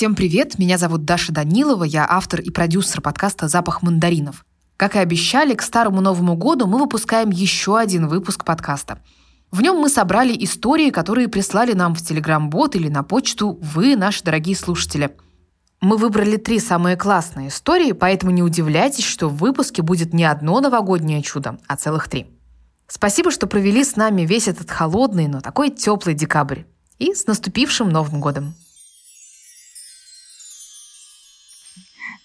Всем привет, меня зовут Даша Данилова, я автор и продюсер подкаста «Запах мандаринов». Как и обещали, к Старому Новому году мы выпускаем еще один выпуск подкаста. В нем мы собрали истории, которые прислали нам в Телеграм-бот или на почту вы, наши дорогие слушатели. Мы выбрали три самые классные истории, поэтому не удивляйтесь, что в выпуске будет не одно новогоднее чудо, а целых три. Спасибо, что провели с нами весь этот холодный, но такой теплый декабрь. И с наступившим Новым годом!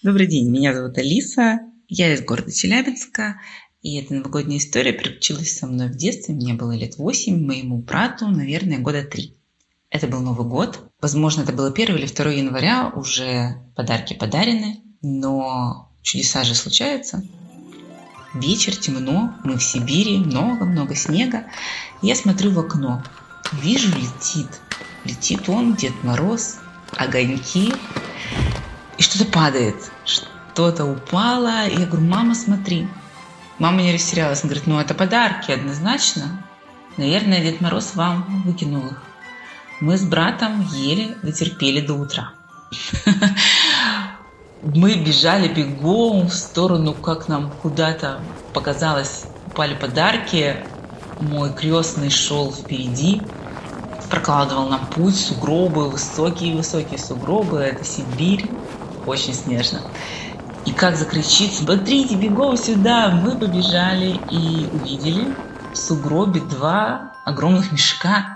Добрый день, меня зовут Алиса, я из города Челябинска, и эта новогодняя история приключилась со мной в детстве, мне было лет восемь, моему брату, наверное, года три. Это был Новый год, возможно, это было 1 или 2 января, уже подарки подарены, но чудеса же случаются. Вечер, темно, мы в Сибири, много-много снега. Я смотрю в окно, вижу, летит. Летит он, Дед Мороз, огоньки, и что-то падает, что-то упало. И я говорю, мама, смотри. Мама не растерялась, она говорит, ну это подарки однозначно. Наверное, Дед Мороз вам выкинул их. Мы с братом еле дотерпели до утра. Мы бежали бегом в сторону, как нам куда-то показалось, упали подарки. Мой крестный шел впереди, прокладывал нам путь, сугробы, высокие-высокие сугробы, это Сибирь очень снежно. И как закричит, смотрите, бегом сюда, мы побежали и увидели в сугробе два огромных мешка.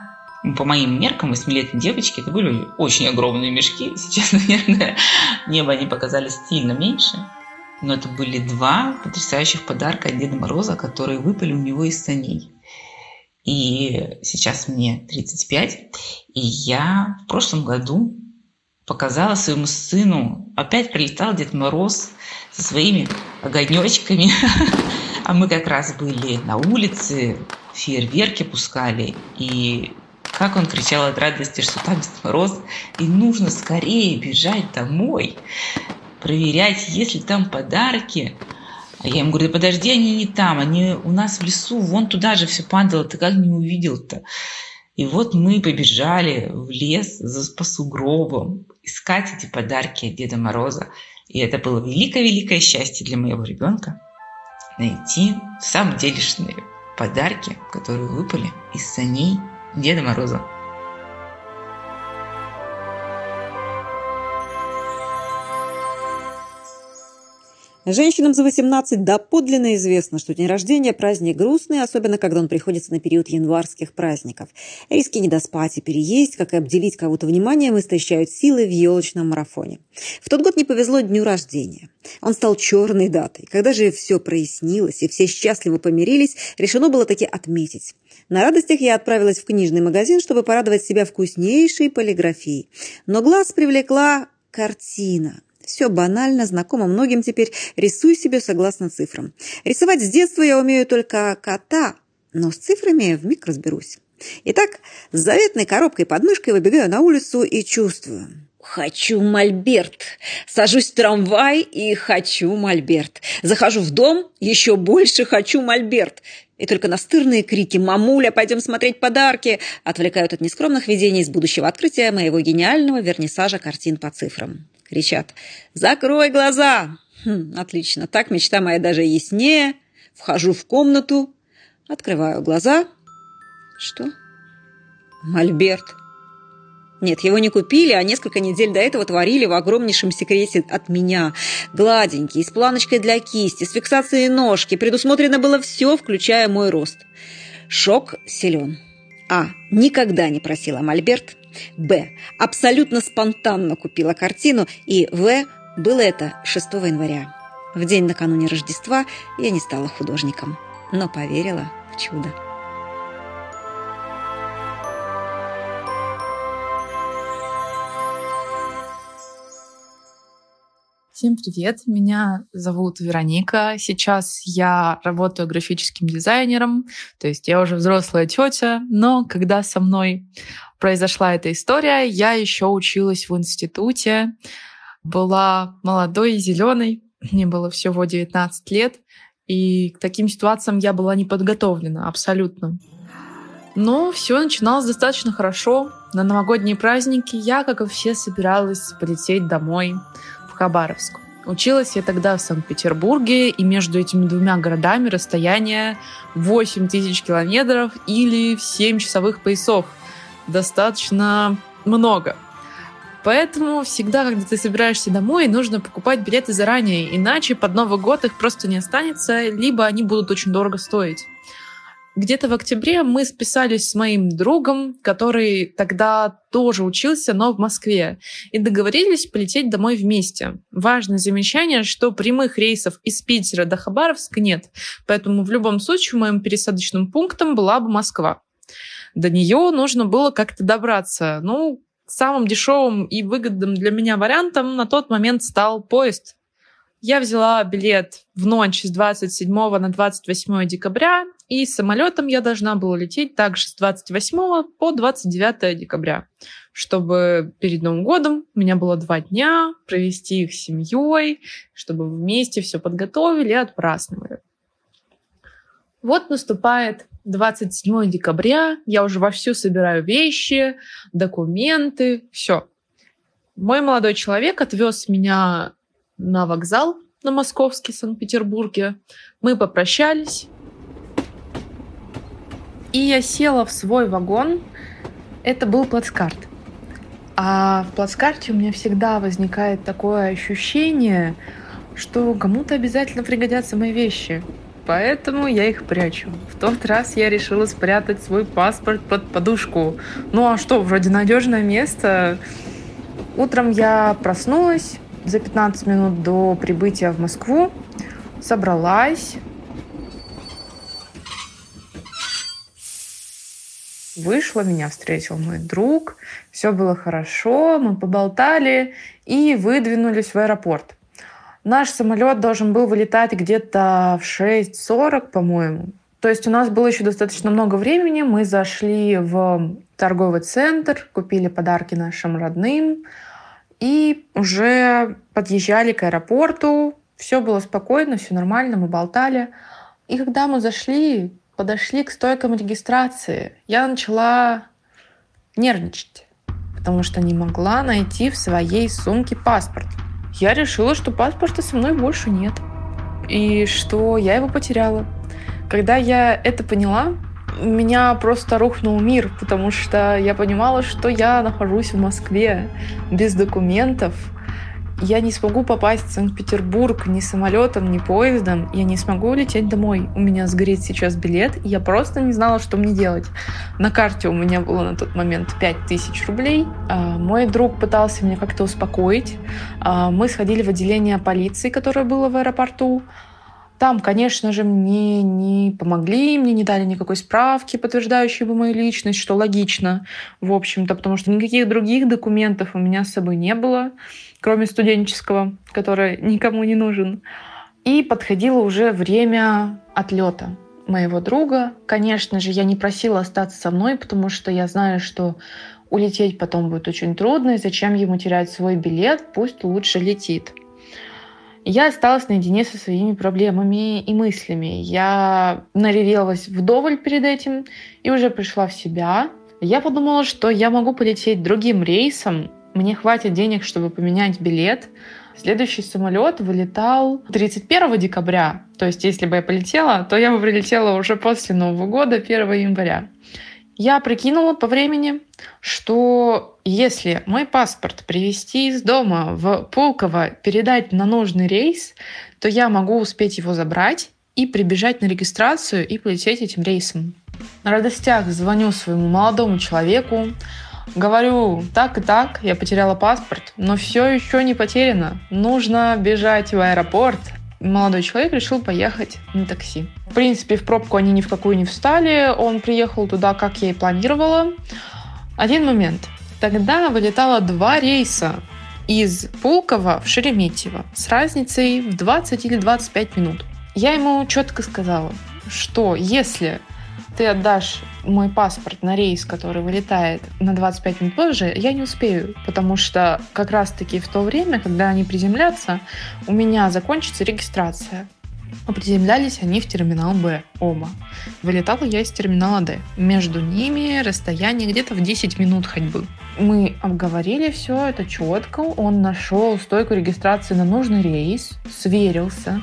По моим меркам, восьмилетней девочки, это были очень огромные мешки. Сейчас, наверное, небо они показались сильно меньше. Но это были два потрясающих подарка от Деда Мороза, которые выпали у него из саней. И сейчас мне 35, и я в прошлом году показала своему сыну. Опять прилетал Дед Мороз со своими огонечками. А мы как раз были на улице, фейерверки пускали. И как он кричал от радости, что там Дед Мороз. И нужно скорее бежать домой, проверять, есть ли там подарки. А я ему говорю, да подожди, они не там, они у нас в лесу, вон туда же все падало, ты как не увидел-то? И вот мы побежали в лес за, по сугробам искать эти подарки от Деда Мороза. И это было великое-великое счастье для моего ребенка найти в подарки, которые выпали из саней Деда Мороза. Женщинам за 18 доподлинно известно, что день рождения – праздник грустный, особенно когда он приходится на период январских праздников. Риски не доспать и переесть, как и обделить кого-то вниманием, истощают силы в елочном марафоне. В тот год не повезло дню рождения. Он стал черной датой. Когда же все прояснилось и все счастливо помирились, решено было таки отметить. На радостях я отправилась в книжный магазин, чтобы порадовать себя вкуснейшей полиграфией. Но глаз привлекла картина – все банально, знакомо многим теперь. Рисуй себе согласно цифрам. Рисовать с детства я умею только кота, но с цифрами вмиг разберусь. Итак, с заветной коробкой под мышкой выбегаю на улицу и чувствую. Хочу мольберт. Сажусь в трамвай и хочу мольберт. Захожу в дом, еще больше хочу мольберт. И только настырные крики «Мамуля, пойдем смотреть подарки!» отвлекают от нескромных видений из будущего открытия моего гениального вернисажа картин по цифрам кричат «Закрой глаза!» хм, Отлично, так мечта моя даже яснее. Вхожу в комнату, открываю глаза. Что? Мольберт. Нет, его не купили, а несколько недель до этого творили в огромнейшем секрете от меня. Гладенький, с планочкой для кисти, с фиксацией ножки. Предусмотрено было все, включая мой рост. Шок силен. А. Никогда не просила мольберт. Б. Абсолютно спонтанно купила картину. И В. Было это 6 января. В день накануне Рождества я не стала художником, но поверила в чудо. Всем привет, меня зовут Вероника. Сейчас я работаю графическим дизайнером, то есть я уже взрослая тетя, но когда со мной произошла эта история, я еще училась в институте, была молодой и зеленой, мне было всего 19 лет, и к таким ситуациям я была не подготовлена абсолютно. Но все начиналось достаточно хорошо. На новогодние праздники я, как и все, собиралась полететь домой Хабаровск. Училась я тогда в Санкт-Петербурге, и между этими двумя городами расстояние 8 тысяч километров или 7 часовых поясов. Достаточно много. Поэтому всегда, когда ты собираешься домой, нужно покупать билеты заранее, иначе под Новый год их просто не останется, либо они будут очень дорого стоить. Где-то в октябре мы списались с моим другом, который тогда тоже учился, но в Москве, и договорились полететь домой вместе. Важное замечание, что прямых рейсов из Питера до Хабаровска нет, поэтому в любом случае моим пересадочным пунктом была бы Москва. До нее нужно было как-то добраться. Ну, самым дешевым и выгодным для меня вариантом на тот момент стал поезд я взяла билет в ночь с 27 на 28 декабря, и самолетом я должна была лететь также с 28 по 29 декабря, чтобы перед Новым годом у меня было два дня провести их с семьей, чтобы вместе все подготовили и отпраздновали. Вот наступает 27 декабря, я уже вовсю собираю вещи, документы, все. Мой молодой человек отвез меня на вокзал на Московский, Санкт-Петербурге. Мы попрощались. И я села в свой вагон. Это был плацкарт. А в плацкарте у меня всегда возникает такое ощущение, что кому-то обязательно пригодятся мои вещи. Поэтому я их прячу. В тот раз я решила спрятать свой паспорт под подушку. Ну а что, вроде надежное место. Утром я проснулась, за 15 минут до прибытия в Москву собралась, вышла, меня встретил мой друг, все было хорошо, мы поболтали и выдвинулись в аэропорт. Наш самолет должен был вылетать где-то в 6.40, по-моему. То есть у нас было еще достаточно много времени. Мы зашли в торговый центр, купили подарки нашим родным, и уже подъезжали к аэропорту, все было спокойно, все нормально, мы болтали. И когда мы зашли, подошли к стойкам регистрации, я начала нервничать, потому что не могла найти в своей сумке паспорт. Я решила, что паспорта со мной больше нет, и что я его потеряла. Когда я это поняла, меня просто рухнул мир, потому что я понимала, что я нахожусь в Москве без документов. Я не смогу попасть в Санкт-Петербург ни самолетом, ни поездом. Я не смогу лететь домой. У меня сгорит сейчас билет, я просто не знала, что мне делать. На карте у меня было на тот момент 5000 рублей. А, мой друг пытался меня как-то успокоить. А, мы сходили в отделение полиции, которое было в аэропорту. Там, конечно же, мне не помогли, мне не дали никакой справки, подтверждающей бы мою личность, что логично, в общем-то, потому что никаких других документов у меня с собой не было, кроме студенческого, который никому не нужен. И подходило уже время отлета моего друга. Конечно же, я не просила остаться со мной, потому что я знаю, что улететь потом будет очень трудно, и зачем ему терять свой билет, пусть лучше летит. Я осталась наедине со своими проблемами и мыслями. Я наревелась вдоволь перед этим и уже пришла в себя. Я подумала, что я могу полететь другим рейсом. Мне хватит денег, чтобы поменять билет. Следующий самолет вылетал 31 декабря. То есть, если бы я полетела, то я бы прилетела уже после Нового года, 1 января. Я прикинула по времени, что если мой паспорт привезти из дома в Пулково, передать на нужный рейс, то я могу успеть его забрать и прибежать на регистрацию и полететь этим рейсом. На радостях звоню своему молодому человеку, говорю, так и так, я потеряла паспорт, но все еще не потеряно. Нужно бежать в аэропорт, молодой человек решил поехать на такси. В принципе, в пробку они ни в какую не встали. Он приехал туда, как я и планировала. Один момент. Тогда вылетало два рейса из Пулково в Шереметьево с разницей в 20 или 25 минут. Я ему четко сказала, что если ты отдашь мой паспорт на рейс, который вылетает на 25 минут позже, я не успею, потому что как раз-таки в то время, когда они приземлятся, у меня закончится регистрация. а приземлялись они в терминал Б, оба. Вылетала я из терминала Д. Между ними расстояние где-то в 10 минут ходьбы. Мы обговорили все это четко. Он нашел стойку регистрации на нужный рейс, сверился,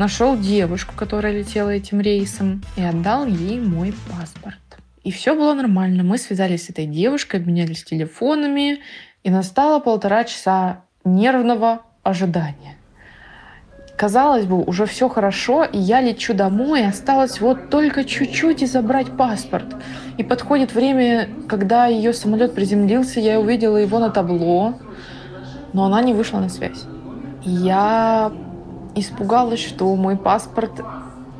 нашел девушку, которая летела этим рейсом, и отдал ей мой паспорт. И все было нормально. Мы связались с этой девушкой, обменялись телефонами, и настало полтора часа нервного ожидания. Казалось бы, уже все хорошо, и я лечу домой, осталось вот только чуть-чуть и забрать паспорт. И подходит время, когда ее самолет приземлился, я увидела его на табло, но она не вышла на связь. Я испугалась, что мой паспорт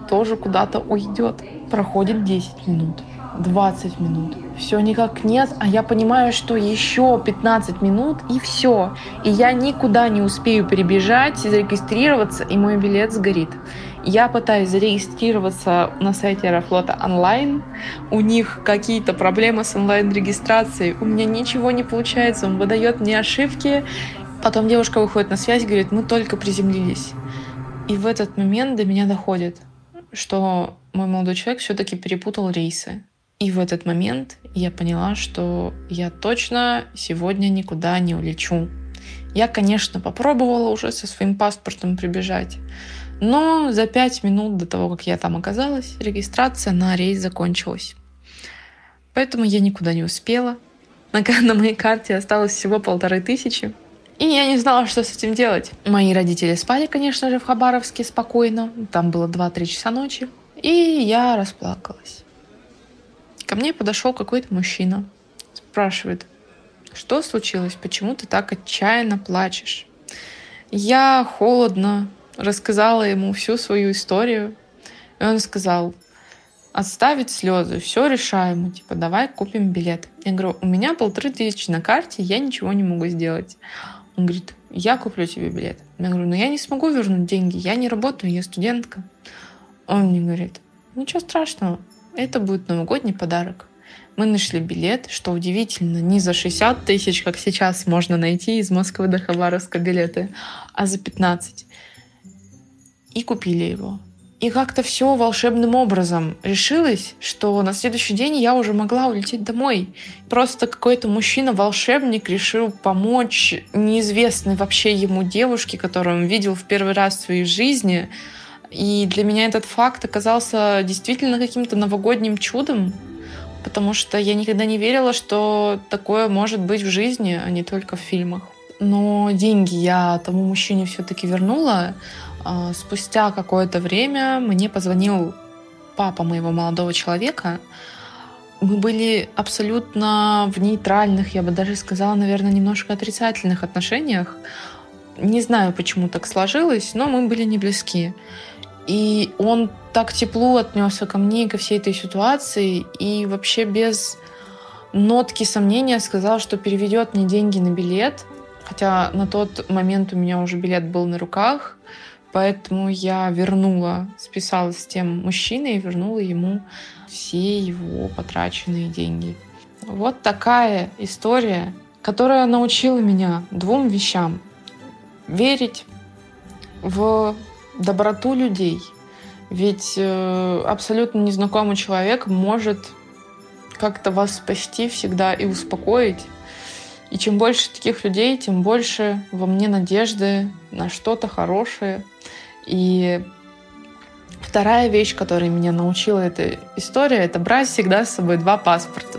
тоже куда-то уйдет. Проходит 10 минут. 20 минут. Все никак нет, а я понимаю, что еще 15 минут и все. И я никуда не успею перебежать, зарегистрироваться, и мой билет сгорит. Я пытаюсь зарегистрироваться на сайте Аэрофлота онлайн. У них какие-то проблемы с онлайн-регистрацией. У меня ничего не получается. Он выдает мне ошибки. Потом девушка выходит на связь и говорит, мы только приземлились. И в этот момент до меня доходит, что мой молодой человек все-таки перепутал рейсы. И в этот момент я поняла, что я точно сегодня никуда не улечу. Я, конечно, попробовала уже со своим паспортом прибежать, но за пять минут до того, как я там оказалась, регистрация на рейс закончилась. Поэтому я никуда не успела. На, на моей карте осталось всего полторы тысячи. И я не знала, что с этим делать. Мои родители спали, конечно же, в Хабаровске спокойно. Там было 2-3 часа ночи. И я расплакалась. Ко мне подошел какой-то мужчина, спрашивает, что случилось, почему ты так отчаянно плачешь? Я холодно рассказала ему всю свою историю, и он сказал, отставить слезы, все решаемо, типа, давай купим билет. Я говорю, у меня полторы тысячи на карте, я ничего не могу сделать. Он говорит, я куплю тебе билет. Я говорю, но я не смогу вернуть деньги, я не работаю, я студентка. Он мне говорит, ничего страшного, это будет новогодний подарок. Мы нашли билет, что удивительно, не за 60 тысяч, как сейчас можно найти из Москвы до Хабаровска билеты, а за 15. И купили его. И как-то все волшебным образом решилось, что на следующий день я уже могла улететь домой. Просто какой-то мужчина-волшебник решил помочь неизвестной вообще ему девушке, которую он видел в первый раз в своей жизни, и для меня этот факт оказался действительно каким-то новогодним чудом, потому что я никогда не верила, что такое может быть в жизни, а не только в фильмах. Но деньги я тому мужчине все-таки вернула. А, спустя какое-то время мне позвонил папа моего молодого человека. Мы были абсолютно в нейтральных, я бы даже сказала, наверное, немножко отрицательных отношениях. Не знаю, почему так сложилось, но мы были не близки. И он так тепло отнесся ко мне и ко всей этой ситуации, и вообще без нотки сомнения сказал, что переведет мне деньги на билет. Хотя на тот момент у меня уже билет был на руках, поэтому я вернула, списалась с тем мужчиной и вернула ему все его потраченные деньги. Вот такая история, которая научила меня двум вещам. Верить в доброту людей. Ведь э, абсолютно незнакомый человек может как-то вас спасти всегда и успокоить. И чем больше таких людей, тем больше во мне надежды на что-то хорошее. И вторая вещь, которая меня научила эта история, это брать всегда с собой два паспорта.